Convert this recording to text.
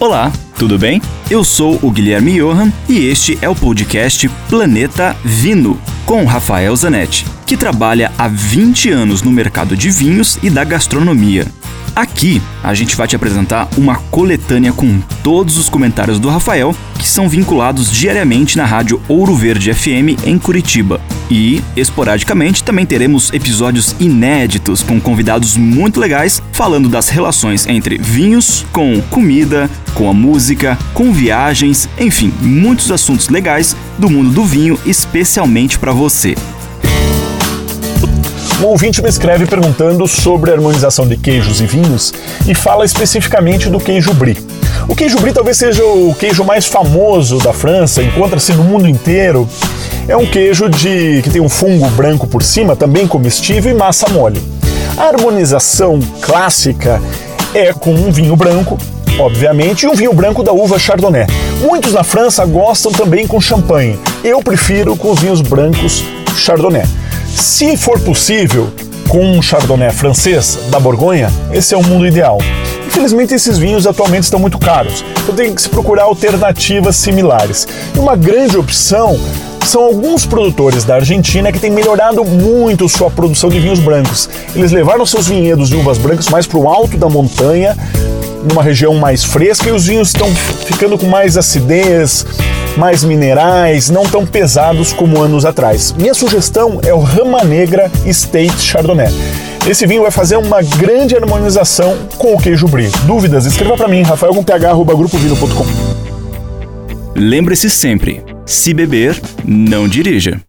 Olá, tudo bem? Eu sou o Guilherme Johan e este é o podcast Planeta Vino, com Rafael Zanetti, que trabalha há 20 anos no mercado de vinhos e da gastronomia. Aqui a gente vai te apresentar uma coletânea com todos os comentários do Rafael que são vinculados diariamente na rádio Ouro Verde FM em Curitiba. E, esporadicamente, também teremos episódios inéditos com convidados muito legais falando das relações entre vinhos, com comida, com a música, com viagens, enfim, muitos assuntos legais do mundo do vinho, especialmente para você. Um ouvinte me escreve perguntando sobre a harmonização de queijos e vinhos e fala especificamente do queijo brie. O queijo brie talvez seja o queijo mais famoso da França, encontra-se no mundo inteiro. É um queijo de que tem um fungo branco por cima, também comestível e massa mole. A harmonização clássica é com um vinho branco, obviamente, e um vinho branco da uva Chardonnay. Muitos na França gostam também com champanhe. Eu prefiro com os vinhos brancos Chardonnay. Se for possível, com um Chardonnay francês da Borgonha, esse é o mundo ideal. Infelizmente, esses vinhos atualmente estão muito caros, então tem que se procurar alternativas similares. E uma grande opção são alguns produtores da Argentina que têm melhorado muito sua produção de vinhos brancos. Eles levaram seus vinhedos de uvas brancas mais para o alto da montanha, numa região mais fresca, e os vinhos estão ficando com mais acidez, mais minerais, não tão pesados como anos atrás. Minha sugestão é o Rama Negra State Chardonnay. Esse vinho vai fazer uma grande harmonização com o queijo brie. Dúvidas? Escreva para mim, rafael.ph@grupovino.com. Lembre-se sempre, se beber, não dirija.